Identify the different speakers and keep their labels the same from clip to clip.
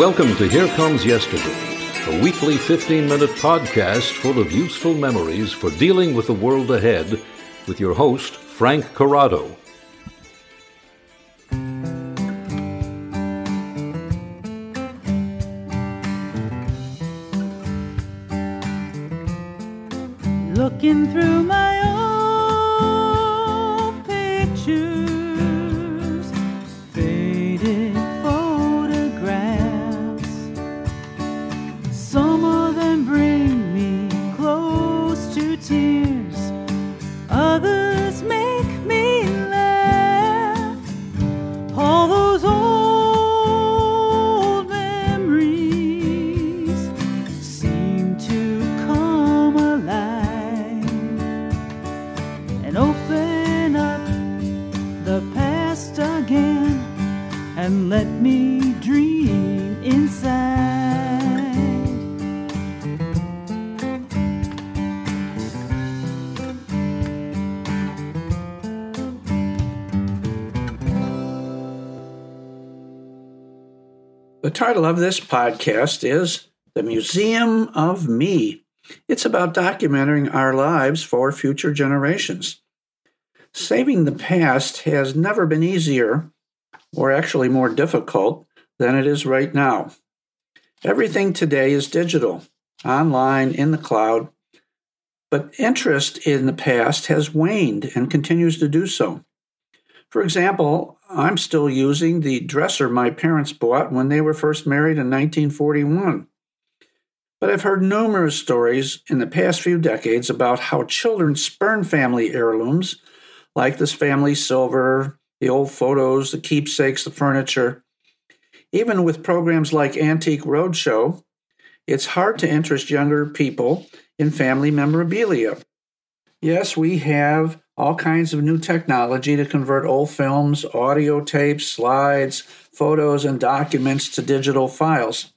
Speaker 1: Welcome to Here Comes Yesterday, a weekly 15 minute podcast full of useful memories for dealing with the world ahead with your host, Frank Corrado.
Speaker 2: Looking through my old pictures,
Speaker 3: title of this podcast is The Museum of Me. It's about documenting our lives for future generations. Saving the past has never been easier, or actually more difficult, than it is right now. Everything today is digital, online, in the cloud, but interest in the past has waned and continues to do so. For example, I'm still using the dresser my parents bought when they were first married in 1941. But I've heard numerous stories in the past few decades about how children spurn family heirlooms, like this family silver, the old photos, the keepsakes, the furniture. Even with programs like Antique Roadshow, it's hard to interest younger people in family memorabilia. Yes, we have all kinds of new technology to convert old films, audio tapes, slides, photos, and documents to digital files.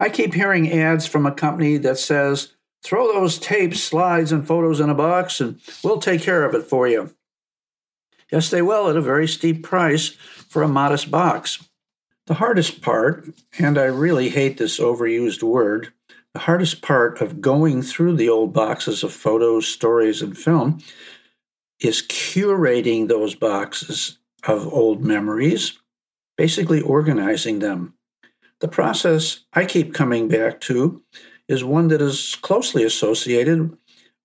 Speaker 3: I keep hearing ads from a company that says, throw those tapes, slides, and photos in a box and we'll take care of it for you. Yes, they will at a very steep price for a modest box. The hardest part, and I really hate this overused word, the hardest part of going through the old boxes of photos, stories, and film is curating those boxes of old memories, basically organizing them. The process I keep coming back to is one that is closely associated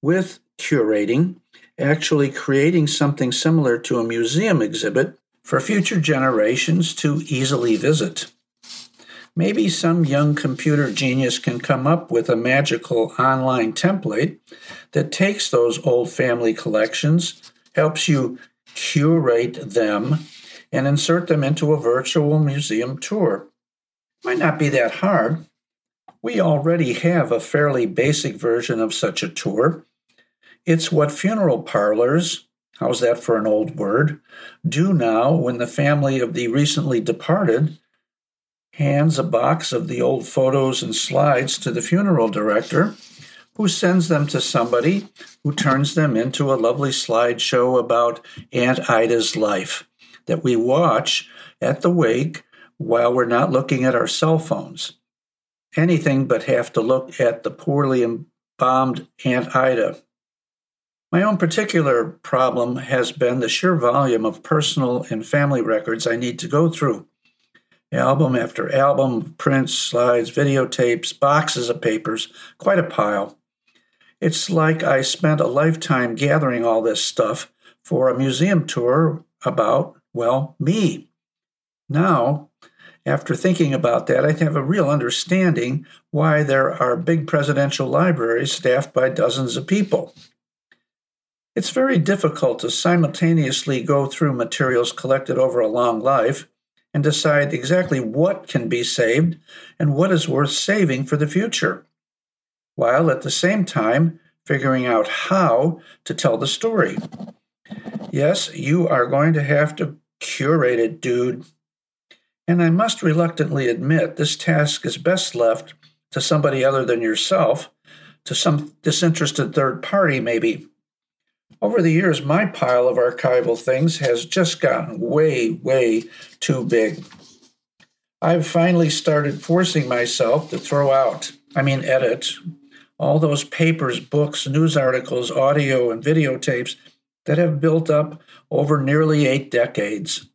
Speaker 3: with curating, actually creating something similar to a museum exhibit for future generations to easily visit. Maybe some young computer genius can come up with a magical online template that takes those old family collections, helps you curate them, and insert them into a virtual museum tour. Might not be that hard. We already have a fairly basic version of such a tour. It's what funeral parlors, how's that for an old word, do now when the family of the recently departed hands a box of the old photos and slides to the funeral director, who sends them to somebody who turns them into a lovely slideshow about Aunt Ida's life that we watch at the wake while we're not looking at our cell phones. Anything but have to look at the poorly embalmed Aunt Ida. My own particular problem has been the sheer volume of personal and family records I need to go through album after album, prints, slides, videotapes, boxes of papers, quite a pile. It's like I spent a lifetime gathering all this stuff for a museum tour about, well, me. Now, after thinking about that, I have a real understanding why there are big presidential libraries staffed by dozens of people. It's very difficult to simultaneously go through materials collected over a long life and decide exactly what can be saved and what is worth saving for the future, while at the same time figuring out how to tell the story. Yes, you are going to have to curate it, dude. And I must reluctantly admit this task is best left to somebody other than yourself, to some disinterested third party, maybe. Over the years, my pile of archival things has just gotten way, way too big. I've finally started forcing myself to throw out, I mean, edit, all those papers, books, news articles, audio, and videotapes that have built up over nearly eight decades.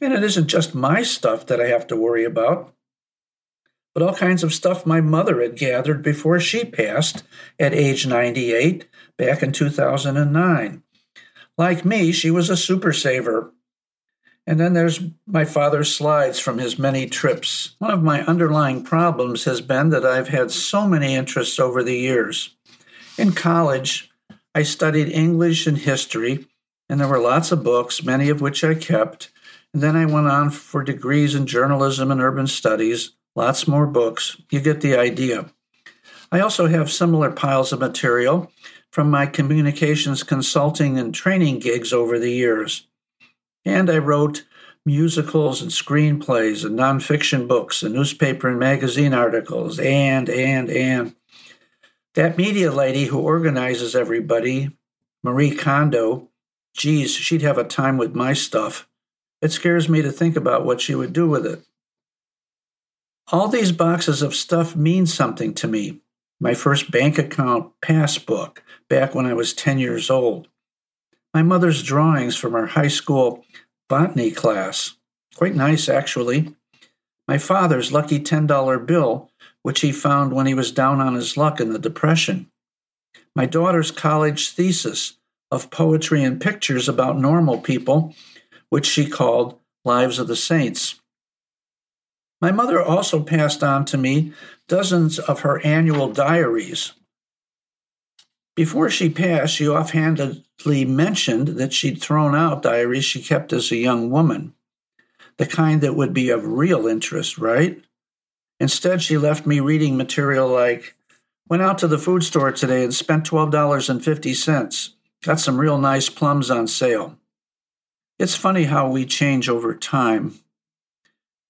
Speaker 3: And it isn't just my stuff that I have to worry about, but all kinds of stuff my mother had gathered before she passed at age 98 back in 2009. Like me, she was a super saver. And then there's my father's slides from his many trips. One of my underlying problems has been that I've had so many interests over the years. In college, I studied English and history, and there were lots of books, many of which I kept. And then I went on for degrees in journalism and urban studies, lots more books. You get the idea. I also have similar piles of material from my communications consulting and training gigs over the years. And I wrote musicals and screenplays and nonfiction books and newspaper and magazine articles, and, and, and. That media lady who organizes everybody, Marie Kondo, geez, she'd have a time with my stuff. It scares me to think about what she would do with it. All these boxes of stuff mean something to me. My first bank account passbook back when I was 10 years old. My mother's drawings from our high school botany class. Quite nice, actually. My father's lucky $10 bill, which he found when he was down on his luck in the Depression. My daughter's college thesis of poetry and pictures about normal people, which she called Lives of the Saints. My mother also passed on to me dozens of her annual diaries. Before she passed, she offhandedly mentioned that she'd thrown out diaries she kept as a young woman, the kind that would be of real interest, right? Instead, she left me reading material like, Went out to the food store today and spent $12.50. Got some real nice plums on sale. It's funny how we change over time.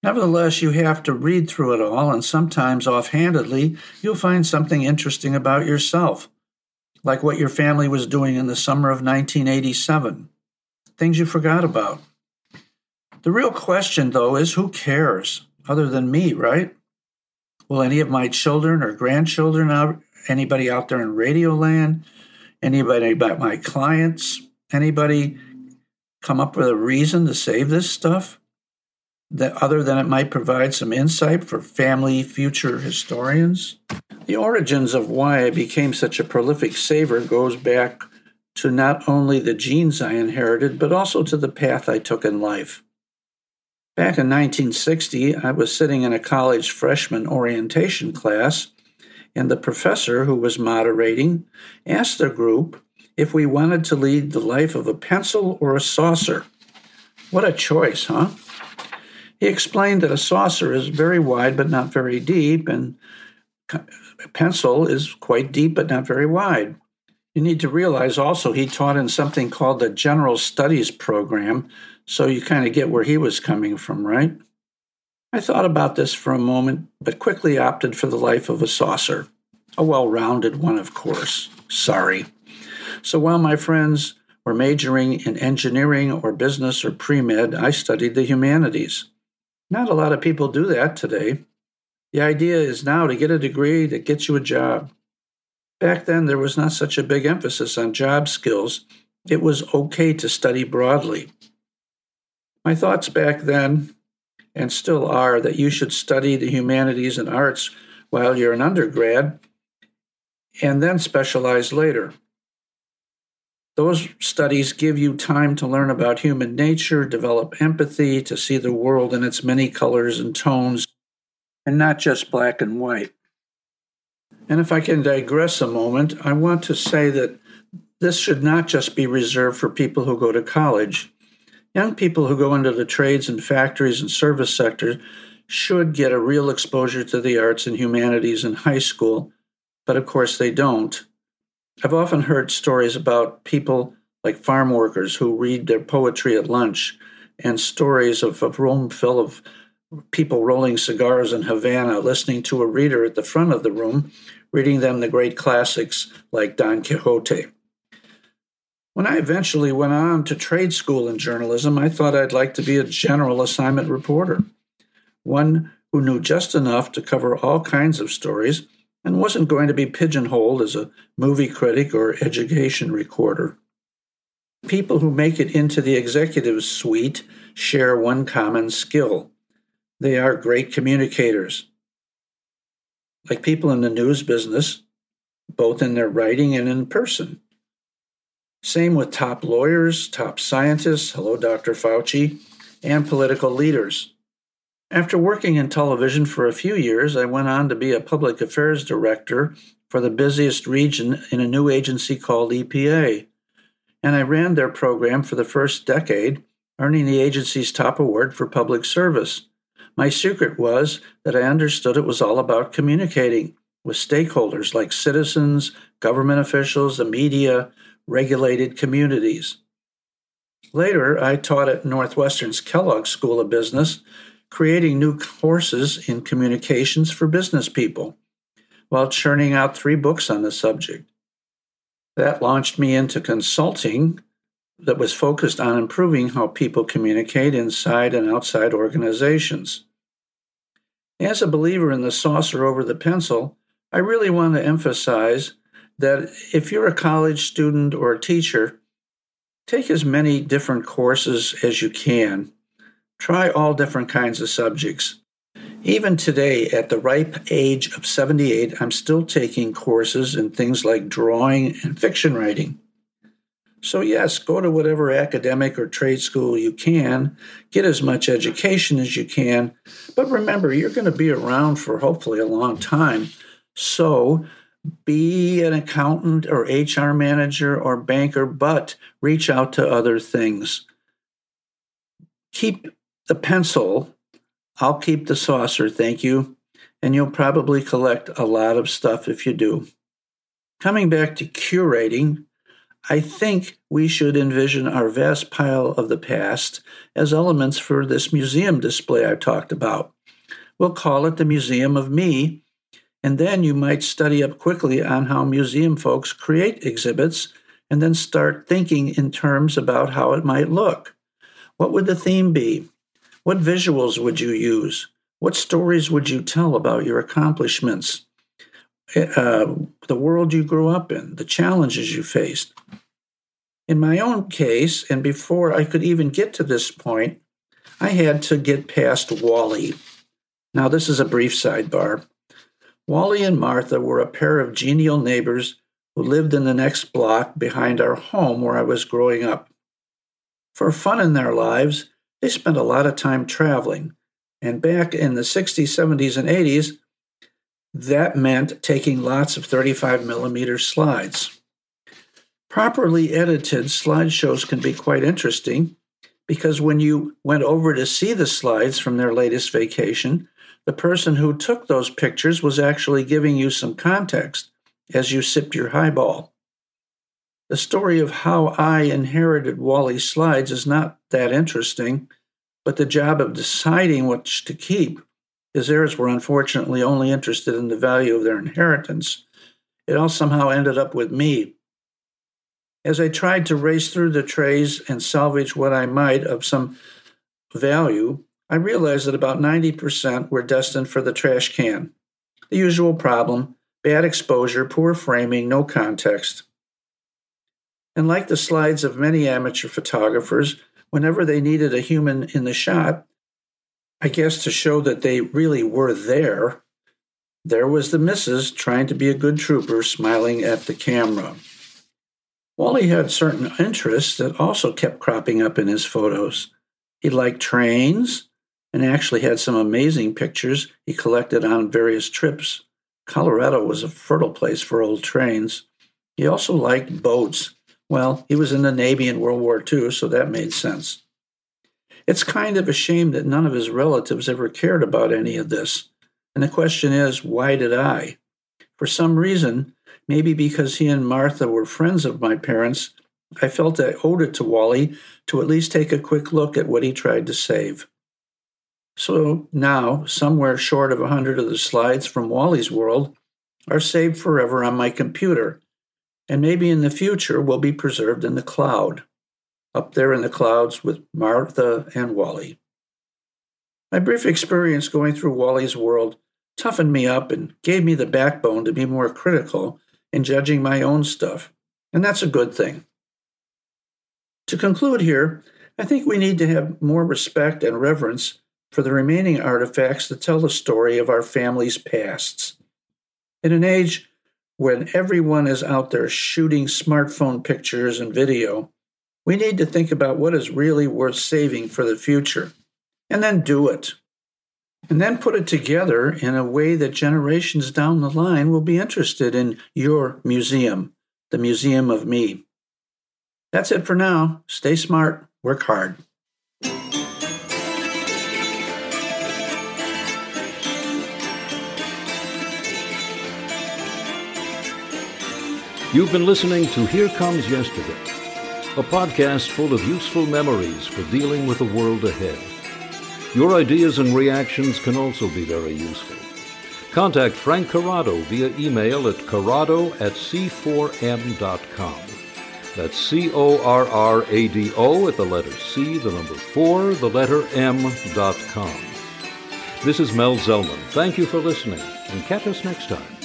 Speaker 3: Nevertheless, you have to read through it all, and sometimes offhandedly, you'll find something interesting about yourself, like what your family was doing in the summer of 1987, things you forgot about. The real question, though, is who cares, other than me, right? Will any of my children or grandchildren, anybody out there in radio land, anybody my clients, anybody come up with a reason to save this stuff? That other than it might provide some insight for family future historians? The origins of why I became such a prolific saver goes back to not only the genes I inherited, but also to the path I took in life. Back in 1960, I was sitting in a college freshman orientation class, and the professor who was moderating asked the group if we wanted to lead the life of a pencil or a saucer. What a choice, huh? He explained that a saucer is very wide but not very deep, and a pencil is quite deep but not very wide. You need to realize also he taught in something called the General Studies program, so you kind of get where he was coming from, right? I thought about this for a moment, but quickly opted for the life of a saucer. A well rounded one, of course. Sorry. So while my friends were majoring in engineering or business or pre med, I studied the humanities. Not a lot of people do that today. The idea is now to get a degree that gets you a job. Back then, there was not such a big emphasis on job skills. It was okay to study broadly. My thoughts back then, and still are, that you should study the humanities and arts while you're an undergrad and then specialize later. Those studies give you time to learn about human nature, develop empathy, to see the world in its many colors and tones, and not just black and white. And if I can digress a moment, I want to say that this should not just be reserved for people who go to college. Young people who go into the trades and factories and service sectors should get a real exposure to the arts and humanities in high school, but of course they don't. I've often heard stories about people like farm workers who read their poetry at lunch, and stories of a room full of people rolling cigars in Havana, listening to a reader at the front of the room, reading them the great classics like Don Quixote. When I eventually went on to trade school in journalism, I thought I'd like to be a general assignment reporter. one who knew just enough to cover all kinds of stories and wasn't going to be pigeonholed as a movie critic or education recorder. People who make it into the executive suite share one common skill they are great communicators. Like people in the news business, both in their writing and in person. Same with top lawyers, top scientists, hello, Dr. Fauci, and political leaders. After working in television for a few years, I went on to be a public affairs director for the busiest region in a new agency called EPA. And I ran their program for the first decade, earning the agency's top award for public service. My secret was that I understood it was all about communicating with stakeholders like citizens, government officials, the media, regulated communities. Later, I taught at Northwestern's Kellogg School of Business creating new courses in communications for business people while churning out three books on the subject. That launched me into consulting that was focused on improving how people communicate inside and outside organizations. As a believer in the saucer over the pencil, I really want to emphasize that if you're a college student or a teacher, take as many different courses as you can Try all different kinds of subjects. Even today, at the ripe age of 78, I'm still taking courses in things like drawing and fiction writing. So, yes, go to whatever academic or trade school you can, get as much education as you can, but remember, you're going to be around for hopefully a long time. So, be an accountant or HR manager or banker, but reach out to other things. Keep the pencil. I'll keep the saucer, thank you. And you'll probably collect a lot of stuff if you do. Coming back to curating, I think we should envision our vast pile of the past as elements for this museum display I talked about. We'll call it the Museum of Me, and then you might study up quickly on how museum folks create exhibits and then start thinking in terms about how it might look. What would the theme be? What visuals would you use? What stories would you tell about your accomplishments? Uh, the world you grew up in, the challenges you faced. In my own case, and before I could even get to this point, I had to get past Wally. Now, this is a brief sidebar. Wally and Martha were a pair of genial neighbors who lived in the next block behind our home where I was growing up. For fun in their lives, they spent a lot of time traveling. And back in the 60s, 70s, and 80s, that meant taking lots of 35 millimeter slides. Properly edited slideshows can be quite interesting because when you went over to see the slides from their latest vacation, the person who took those pictures was actually giving you some context as you sipped your highball. The story of how I inherited Wally's slides is not that interesting, but the job of deciding which to keep, his heirs were unfortunately only interested in the value of their inheritance. It all somehow ended up with me. As I tried to race through the trays and salvage what I might of some value, I realized that about 90% were destined for the trash can. The usual problem bad exposure, poor framing, no context. And like the slides of many amateur photographers, whenever they needed a human in the shot, I guess to show that they really were there, there was the missus trying to be a good trooper, smiling at the camera. Wally had certain interests that also kept cropping up in his photos. He liked trains and actually had some amazing pictures he collected on various trips. Colorado was a fertile place for old trains. He also liked boats well, he was in the Navy in World War II, so that made sense. It's kind of a shame that none of his relatives ever cared about any of this. And the question is, why did I? For some reason, maybe because he and Martha were friends of my parents, I felt I owed it to Wally to at least take a quick look at what he tried to save. So now, somewhere short of a hundred of the slides from Wally's world are saved forever on my computer, and maybe in the future will be preserved in the cloud, up there in the clouds with Martha and Wally. My brief experience going through Wally's world toughened me up and gave me the backbone to be more critical in judging my own stuff, and that's a good thing. To conclude here, I think we need to have more respect and reverence for the remaining artifacts that tell the story of our family's pasts. In an age when everyone is out there shooting smartphone pictures and video, we need to think about what is really worth saving for the future, and then do it. And then put it together in a way that generations down the line will be interested in your museum, the Museum of Me. That's it for now. Stay smart, work hard.
Speaker 1: You've been listening to Here Comes Yesterday, a podcast full of useful memories for dealing with the world ahead. Your ideas and reactions can also be very useful. Contact Frank Corrado via email at corrado at c4m.com. That's C O R R A D O at the letter C, the number 4, the letter M dot com. This is Mel Zellman. Thank you for listening, and catch us next time.